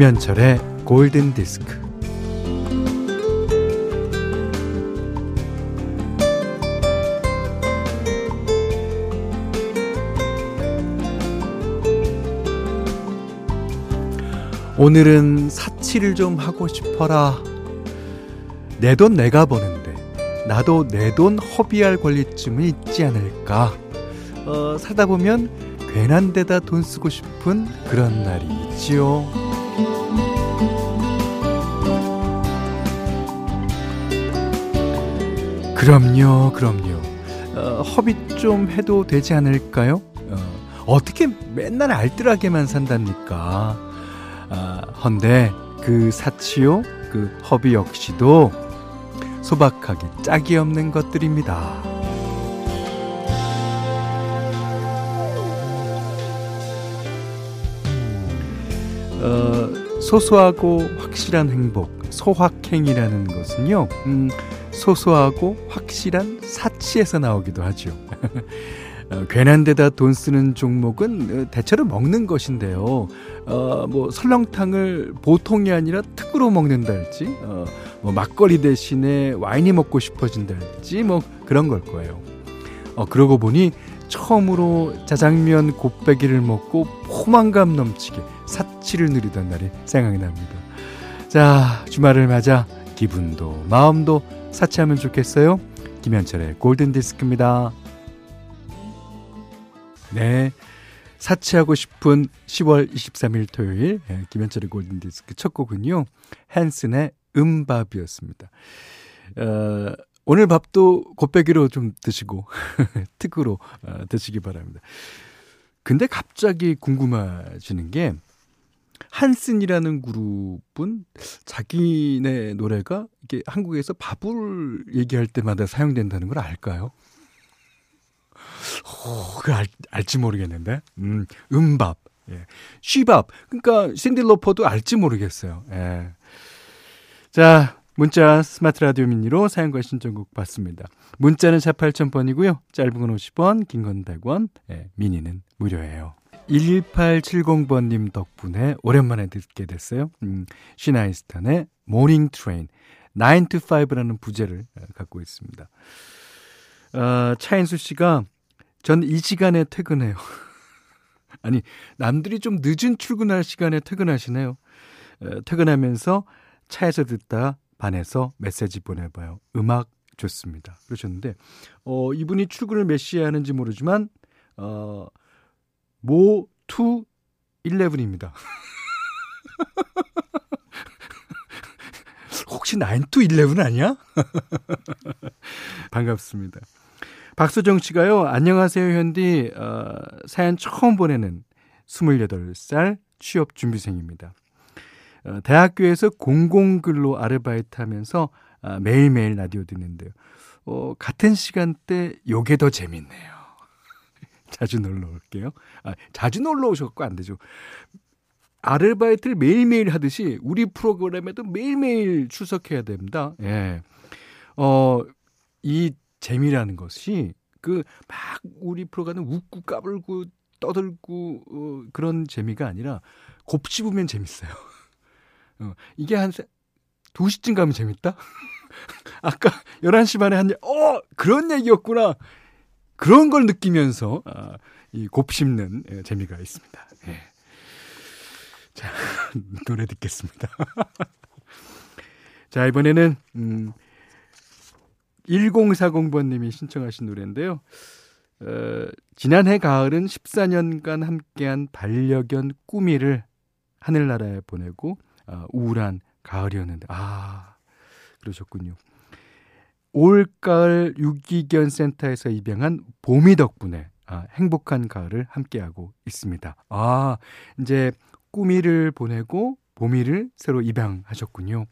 김현철의 골든 디스크. 오늘은 사치를 좀 하고 싶어라. 내 돈 내가 버는데 나도 내 돈 허비할 권리쯤은 있지 않을까. 어, 살다 보면 괜한 데다 돈 쓰고 싶은 그런 날이 있지요. 그럼요, 그럼요. 어, 허비 좀 해도 되지 않을까요? 어, 어떻게 맨날 알뜰하게만 산답니까? 아, 헌데 그 사치요, 그 허비 역시도 소박하기 짝이 없는 것들입니다. 소소하고 확실한 행복, 소확행이라는 것은요, 음, 소소하고 확실한 사치에서 나오기도 하죠. 어, 괜한 데다 돈 쓰는 종목은 어, 대체로 먹는 것인데요. 어, 뭐 설렁탕을 보통이 아니라 특으로 먹는다 할지, 어, 뭐 막걸리 대신에 와인이 먹고 싶어진다 할지, 뭐 그런 걸 거예요. 어, 그러고 보니 처음으로 짜장면 곱빼기를 먹고 포만감 넘치게 사 치를 누리던 날이 생각이 납니다. 자, 주말을 맞아 기분도 마음도 사치하면 좋겠어요. 김현철의 골든 디스크입니다. 네. 사치하고 싶은 10월 23일 토요일 예, 김현철의 골든 디스크 첫 곡은요. 헨슨의 음밥이었습니다. 어, 오늘 밥도 곱빼기로 좀 드시고 특으로 어, 드시기 바랍니다. 근데 갑자기 궁금해지는 게 한슨이라는 그룹은 자기네 노래가 이게 한국에서 밥을 얘기할 때마다 사용된다는 걸 알까요? 어, 그 알, 알지 모르겠는데. 음, 음밥. 예. 쉬밥. 그러니까 신딜로퍼도 알지 모르겠어요. 예. 자, 문자 스마트 라디오 미니로 사용과 신청곡 받습니다. 문자는 4 8000번이고요. 짧은 건 50원, 긴 건 100원, 예, 미니는 무료예요. 1870번님 덕분에 오랜만에 듣게 됐어요. 음, 시나 이스턴의 Morning Train 9 to 5라는 부제를 갖고 있습니다. 어, 차인수 씨가 전 이 시간에 퇴근해요. 아니, 남들이 좀 늦은 출근할 시간에 퇴근하시네요. 에, 퇴근하면서 차에서 듣다 반해서 메시지 보내봐요. 음악 좋습니다. 그러셨는데, 어, 이분이 출근을 몇 시에 하는지 모르지만, 어, 모, 투, 11입니다. 혹시 9 to 11 아니야? 반갑습니다. 박수정 씨가요, 안녕하세요, 현디. 어, 사연 처음 보내는 28살 취업 준비생입니다. 어, 대학교에서 공공근로 아르바이트 하면서 어, 매일매일 라디오 듣는데요. 어, 같은 시간대 요게 더 재밌네요. 자주 놀러 올게요. 아, 자주 놀러 오셨고 안 되죠. 아르바이트를 매일매일 하듯이 우리 프로그램에도 매일매일 출석해야 됩니다. 예. 어, 이 재미라는 것이 그 막 우리 프로가는 웃고 까불고 떠들고 어, 그런 재미가 아니라 곱씹으면 재밌어요. 어, 이게 한 2시쯤 가면 재밌다? 아까 11시 반에 한, 어! 그런 얘기였구나! 그런 걸 느끼면서, 아, 이 곱씹는 예, 재미가 있습니다. 예. 자, 노래 듣겠습니다. 자, 이번에는, 음, 1040번 님이 신청하신 노래인데요. 어, 지난해 가을은 14년간 함께한 반려견 꾸미를 하늘나라에 보내고 어, 우울한 가을이었는데 아 그러셨군요. 올가을 유기견 센터에서 입양한 봄이 덕분에 아, 행복한 가을을 함께하고 있습니다. 아 이제 꾸미를 보내고 봄이를 새로 입양하셨군요.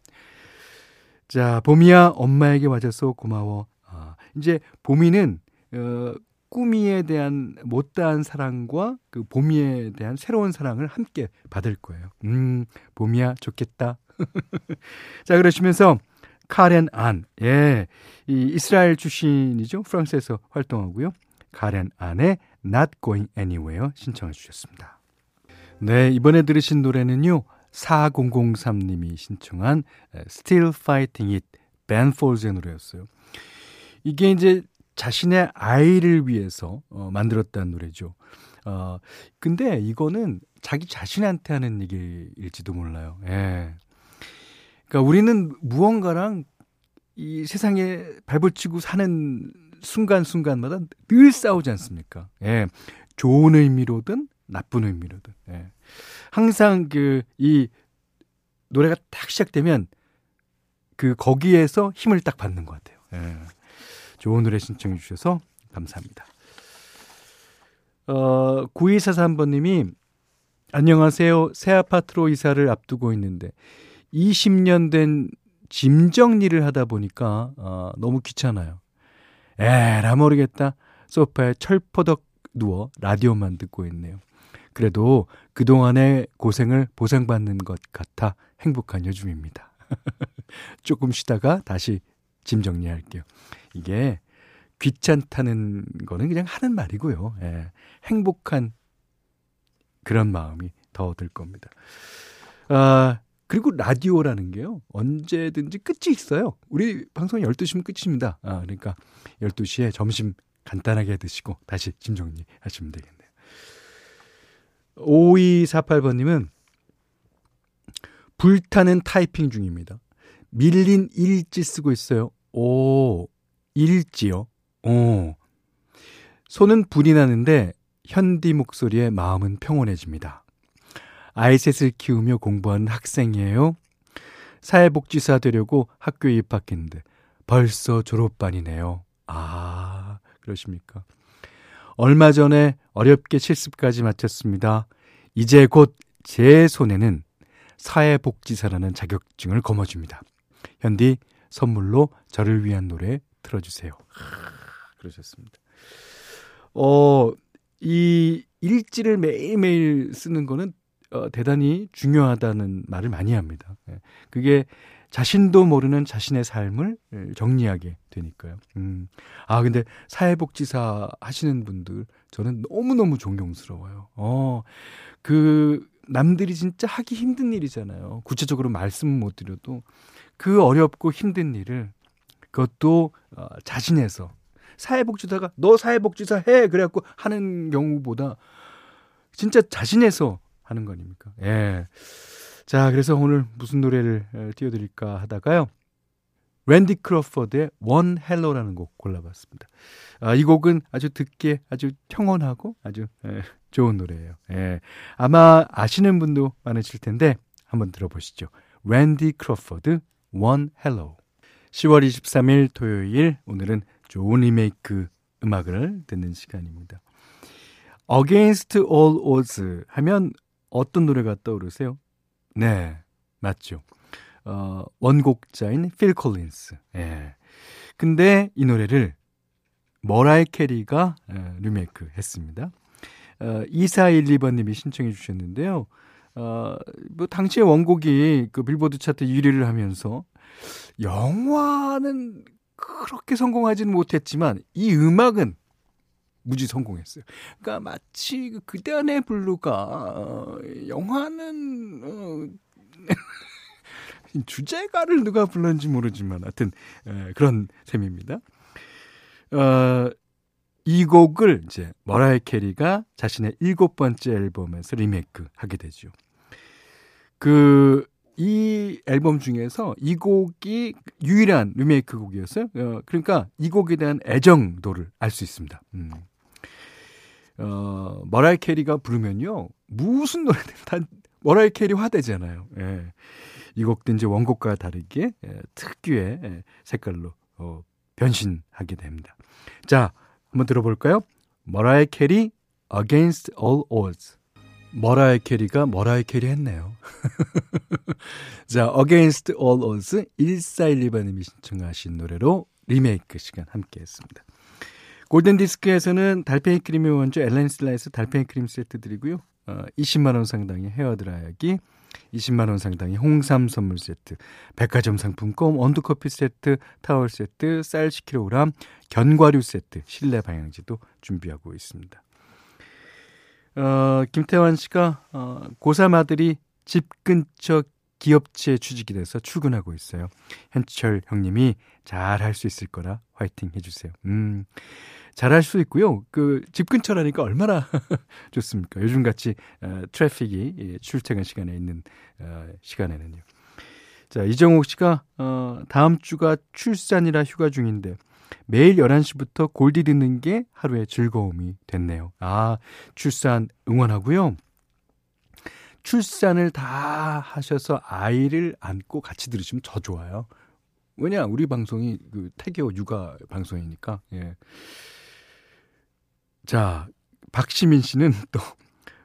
자, 봄이야 엄마에게 와줘서 고마워. 아, 이제 봄이는 어, 꾸미에 대한 못다한 사랑과 그 봄이에 대한 새로운 사랑을 함께 받을 거예요. 음, 봄이야 좋겠다. 자, 그러시면서 카렌 안, 예, 이 이스라엘 출신이죠. 프랑스에서 활동하고요. 카렌 안의 Not Going Anywhere 신청해 주셨습니다. 네, 이번에 들으신 노래는요. 4003님이 신청한 Still Fighting It, Ben Folds의 노래였어요. 이게 이제 자신의 아이를 위해서 어, 만들었다는 노래죠. 어, 근데 이거는 자기 자신한테 하는 얘기일지도 몰라요. 예. 그러니까 우리는 무언가랑 이 세상에 발붙이고 사는 순간순간마다 늘 싸우지 않습니까? 예. 좋은 의미로든 나쁜 의미로든. 예. 항상 그 이 노래가 딱 시작되면 그 거기에서 힘을 딱 받는 것 같아요. 예. 좋은 노래 신청해 주셔서 감사합니다. 어, 9243번님이 안녕하세요. 새 아파트로 이사를 앞두고 있는데 20년 된 짐 정리를 하다 보니까 어, 너무 귀찮아요. 에라 모르겠다. 소파에 철퍼덕 누워 라디오만 듣고 있네요. 그래도 그동안의 고생을 보상받는 것 같아 행복한 요즘입니다. 조금 쉬다가 다시 짐 정리할게요. 이게 귀찮다는 거는 그냥 하는 말이고요. 예, 행복한 그런 마음이 더 들 겁니다. 아, 그리고 라디오라는 게요, 언제든지 끝이 있어요. 우리 방송 12시면 끝입니다. 아, 그러니까 12시에 점심 간단하게 드시고 다시 짐 정리 하시면 되겠네요. 5248번님은 불타는 타이핑 중입니다. 밀린 일지 쓰고 있어요. 오, 일지요? 오. 손은 불이 나는데 현디 목소리에 마음은 평온해집니다. 아이셋을 키우며 공부하는 학생이에요. 사회복지사 되려고 학교에 입학했는데 벌써 졸업반이네요. 아, 그러십니까? 얼마 전에 어렵게 실습까지 마쳤습니다. 이제 곧 제 손에는 사회복지사라는 자격증을 거머쥡니다. 현디 선물로 저를 위한 노래 틀어주세요. 그러셨습니다. 어, 이 일지를 매일매일 쓰는 거는 어, 대단히 중요하다는 말을 많이 합니다. 예. 그게 자신도 모르는 자신의 삶을 정리하게 되니까요. 음. 아, 근데 사회복지사 하시는 분들 저는 너무너무 존경스러워요. 어, 그, 남들이 진짜 하기 힘든 일이잖아요. 구체적으로 말씀 못 드려도 그 어렵고 힘든 일을 그것도 어, 자신에서 사회복지사가 너 사회복지사 해 그래갖고 하는 경우보다 진짜 자신에서 하는 거 아닙니까? 예. 자, 그래서 오늘 무슨 노래를 띄워드릴까 하다가요. 랜디 크로퍼드의 One Hello라는 곡 골라봤습니다. 아, 이 곡은 아주 듣기에 아주 평온하고 아주 예, 좋은 노래예요. 예. 아마 아시는 분도 많으실 텐데 한번 들어보시죠. 랜디 크로퍼드 One Hello 10월 23일 토요일 오늘은 좋은 리메이크 음악을 듣는 시간입니다. Against All Odds 하면 어떤 노래가 떠오르세요? 네, 맞죠. 어, 원곡자인 필 콜린스. 예. 근데 이 노래를 머라이 캐리가 예, 리메이크 했습니다. 어, 2412번님이 신청해 주셨는데요. 어, 뭐, 당시에 원곡이 그 빌보드 차트 1위를 하면서 영화는 그렇게 성공하지는 못했지만 이 음악은 무지 성공했어요. 그러니까 마치 그 그대 안의 블루가 어, 영화는 어, 주제가를 누가 불렀는지 모르지만 하여튼 에, 그런 셈입니다. 어, 이 곡을 이제 머라이 캐리가 자신의 일곱 번째 앨범에서 리메이크 하게 되죠. 그, 이 앨범 중에서 이 곡이 유일한 리메이크 곡이었어요. 어, 그러니까 이 곡에 대한 애정도를 알 수 있습니다. 음. 어, 머라이 캐리가 부르면요. 무슨 노래든 다 머라이 캐리 화되잖아요. 예. 이 곡도 이제 원곡과 다르게 예, 특유의 예, 색깔로 어, 변신하게 됩니다. 자, 한번 들어볼까요? 머라이 캐리 Against All Odds. 머라이 캐리가 머라이 캐리 했네요. 자, Against All Odds 1412번님이 신청하신 노래로 리메이크 시간 함께 했습니다. 골든디스크에서는 달팽이 크림의 원조 엘렌실라에서 달팽이 크림 세트 드리고요. 어, 20만 원 상당의 헤어 드라이기, 20만 원 상당의 홍삼 선물 세트, 백화점 상품권, 원두커피 세트, 타월 세트, 쌀 10kg, 견과류 세트, 실내 방향지도 준비하고 있습니다. 어, 김태환 씨가, 어, 고3 아들이 집 근처 기업체에 취직이 돼서 출근하고 있어요. 현철 형님이 잘 할 수 있을 거라 화이팅 해주세요. 음, 잘할 수 있고요. 그 집 근처라니까 얼마나 좋습니까? 요즘 같이 어, 트래픽이 예, 출퇴근 시간에 있는 어, 시간에는요. 자, 이정옥 씨가 어, 다음 주가 출산이라 휴가 중인데 매일 11시부터 골디 듣는 게 하루의 즐거움이 됐네요. 아, 출산 응원하고요. 출산을 다 하셔서 아이를 안고 같이 들으시면 더 좋아요. 왜냐, 우리 방송이 그 태교 육아 방송이니까, 예. 자, 박시민 씨는 또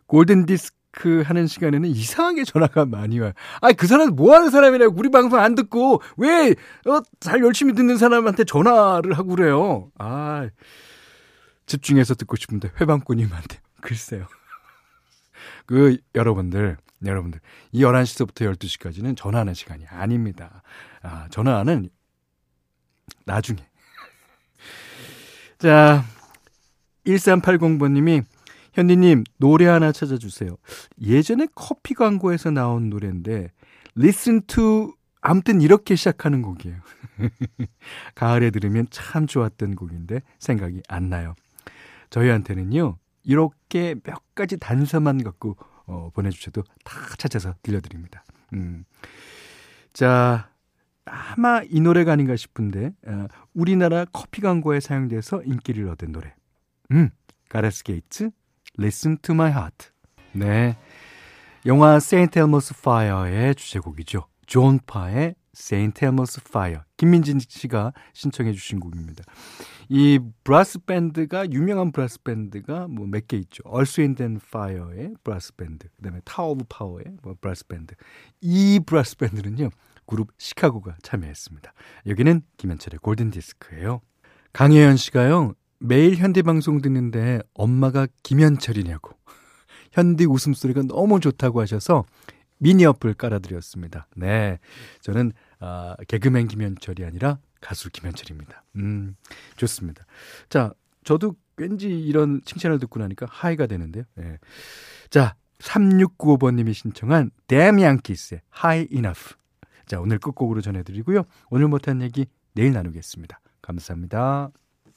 골든 디스크 하는 시간에는 이상하게 전화가 많이 와요. 아, 그 사람 뭐 하는 사람이냐고 우리 방송 안 듣고 왜 어, 잘 열심히 듣는 사람한테 전화를 하고 그래요. 아, 집중해서 듣고 싶은데 회방꾼님한테 글쎄요. 그 여러분들 여러분들 이 11시부터 12시까지는 전화하는 시간이 아닙니다. 아, 전화는 나중에. 자, 1380번님이 현디님 노래 하나 찾아주세요. 예전에 커피 광고에서 나온 노래인데 Listen to 아무튼 이렇게 시작하는 곡이에요. 가을에 들으면 참 좋았던 곡인데 생각이 안 나요. 저희한테는요 이렇게 몇 가지 단서만 갖고 어, 보내주셔도 다 찾아서 들려드립니다. 음. 자, 아마 이 노래가 아닌가 싶은데 어, 우리나라 커피 광고에 사용돼서 인기를 얻은 노래. 음, 가레스 게이츠, Listen to My Heart. 네, 영화 Saint Elmo's Fire의 주제곡이죠. 존 파의 Saint Elmo's Fire. 김민진 씨가 신청해 주신 곡입니다. 이 브라스 밴드가 유명한 브라스 밴드가 뭐 몇 개 있죠. 얼스 윈덴 파이어의 브라스 밴드, 그다음에 타워 오브 파워의 뭐 브라스 밴드. 이 브라스 밴드는요. 그룹 시카고가 참여했습니다. 여기는 김현철의 골든 디스크예요. 강혜연 씨가요. 매일 현대 방송 듣는데 엄마가 김현철이냐고. 현디 웃음소리가 너무 좋다고 하셔서 미니 어플 깔아드렸습니다. 네. 저는, 아, 개그맨 김현철이 아니라 가수 김현철입니다. 음, 좋습니다. 자, 저도 왠지 이런 칭찬을 듣고 나니까 하이가 되는데요. 네. 자, 3695번님이 신청한 Yankees의 High Enough. 자, 오늘 끝곡으로 전해드리고요. 오늘 못한 얘기 내일 나누겠습니다. 감사합니다.